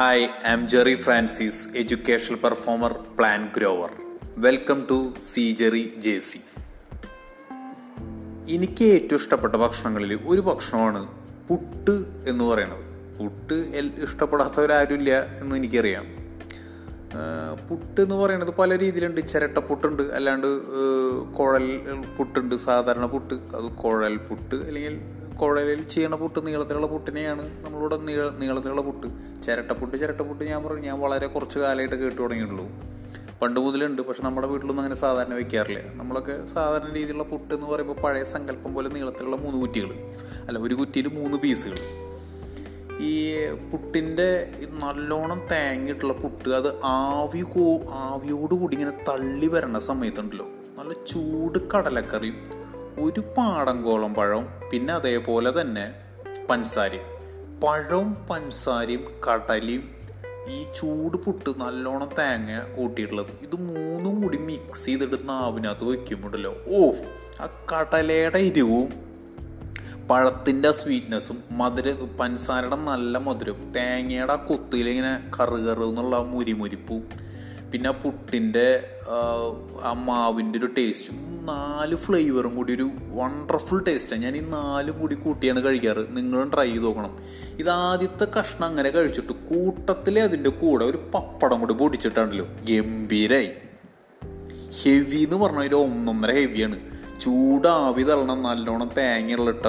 Hi I am Jerry Francis educational performer plan grower welcome to C Jerry J C എനിക്ക് ഏറ്റവും ഇഷ്ടപ്പെട്ട ഭക്ഷണങ്ങളിൽ ഒരു ഭക്ഷണമാണ് പുട്ട് എന്ന് പറയുന്നത്. പുട്ട് ഇഷ്ടപ്പെടാത്തവരാരും ഇഷ്ടപ്പെടാത്തവരാരുമില്ല എന്ന് എനിക്കറിയാം. പുട്ട് എന്ന് പറയുന്നത് പല രീതിയിലുണ്ട്. ചിരട്ട പുട്ടുണ്ട് അല്ലാണ്ട് കുഴൽ പുട്ടുണ്ട് സാധാരണ പുട്ട്. അത് കുഴൽ പുട്ട് അല്ലെങ്കിൽ കുഴലിൽ ചെയ്യണ പുട്ട് നീളത്തിലുള്ള പുട്ടിനെയാണ് നമ്മളിവിടെ നീള നീളത്തിലുള്ള പുട്ട്. ചിരട്ടപ്പുട്ട് ചിരട്ടപ്പുട്ട് ഞാൻ പറഞ്ഞു ഞാൻ വളരെ കുറച്ച് കാലമായിട്ട് കേട്ടു തുടങ്ങിയിട്ടുള്ളൂ. പണ്ട് മുതലുണ്ട് പക്ഷെ നമ്മുടെ വീട്ടിലൊന്നും അങ്ങനെ സാധാരണ വെക്കാറില്ല. നമ്മളൊക്കെ സാധാരണ രീതിയിലുള്ള പുട്ട് എന്ന് പറയുമ്പോൾ പഴയ സങ്കല്പം പോലെ നീളത്തിലുള്ള മൂന്ന് കുറ്റികൾ. അല്ല ഒരു കുറ്റിയിൽ മൂന്ന് പീസുകൾ. ഈ പുട്ടിന്റെ നല്ലോണം തേങ്ങിയിട്ടുള്ള പുട്ട് അത് ആവി കോ ആവിയോട് കൂടി ഇങ്ങനെ തള്ളി വരണ സമയത്തുണ്ടല്ലോ. നല്ല ചൂട് കടലക്കറിയും ഒരു പാടങ്കോളം പഴവും പിന്നെ അതേപോലെ തന്നെ പഞ്ചസാരയും പഴവും പഞ്ചസാരയും കടലയും ഈ ചൂട് പുട്ട് നല്ലോണം തേങ്ങ കൂട്ടിയിട്ടുള്ളത്. ഇത് മൂന്നും കൂടി മിക്സ് ചെയ്തിട്ട് നാവിനകത്ത് വയ്ക്കുമ്പോഴല്ലോ ഓ ആ കടലയുടെ എരിവും പഴത്തിന്റെ സ്വീറ്റ്നെസ്സും മധുര പഞ്ചസാരയുടെ നല്ല മധുരം തേങ്ങയുടെ കൊത്തിലിങ്ങനെ കറുകറു കറു എന്നുള്ള മുരിമുരിപ്പും പിന്നെ പുട്ടിന്റെ ആ മാവിന്റെ ഒരു ടേസ്റ്റും നാല് ഫ്ലേവറും കൂടി ഒരു വണ്ടർഫുൾ ടേസ്റ്റാണ് ഞാൻ ഈ നാലും കൂടി കൂട്ടിയാണ് കഴിക്കാറ്. നിങ്ങളും ട്രൈ ചെയ്ത് നോക്കണം. ഇത് ആദ്യത്തെ കഷ്ണം അങ്ങനെ കഴിച്ചിട്ട് കൂട്ടത്തിലെ അതിന്റെ കൂടെ ഒരു പപ്പടം കൂടി പൊടിച്ചിട്ടാണല്ലോ. ഗംഭീരായി. ഹെവി എന്ന് പറഞ്ഞാൽ ഒരു ഒന്നൊന്നര ഹെവിയാണ് ചൂടാവി തള്ളണം നല്ലോണം തേങ്ങയുള്ള ഇട്ട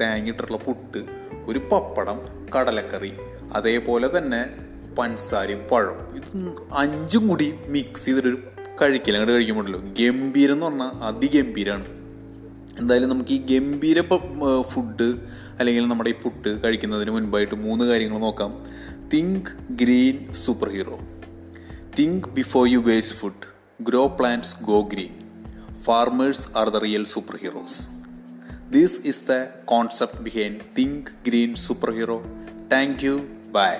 തേങ്ങ ഇട്ടിട്ടുള്ള പുട്ട് ഒരു പപ്പടം കടലക്കറി. അതേപോലെ തന്നെ പഞ്ചസാരയും പഴം. ഇത് അഞ്ചും കൂടി മിക്സ് ചെയ്തിട്ടൊരു കഴിക്കില്ല അങ്ങോട്ട് കഴിക്കുമ്പോഴല്ലോ ഗംഭീരം എന്ന് പറഞ്ഞാൽ അതിഗംഭീരമാണ് എന്തായാലും നമുക്ക് ഈ ഗംഭീര ഫുഡ് അല്ലെങ്കിൽ നമ്മുടെ ഈ പുട്ട് കഴിക്കുന്നതിന് മുൻപായിട്ട് മൂന്ന് കാര്യങ്ങൾ നോക്കാം. Think green superhero think before you waste food grow plants go green farmers are the real superheroes this is the concept behind think green superhero thank you bye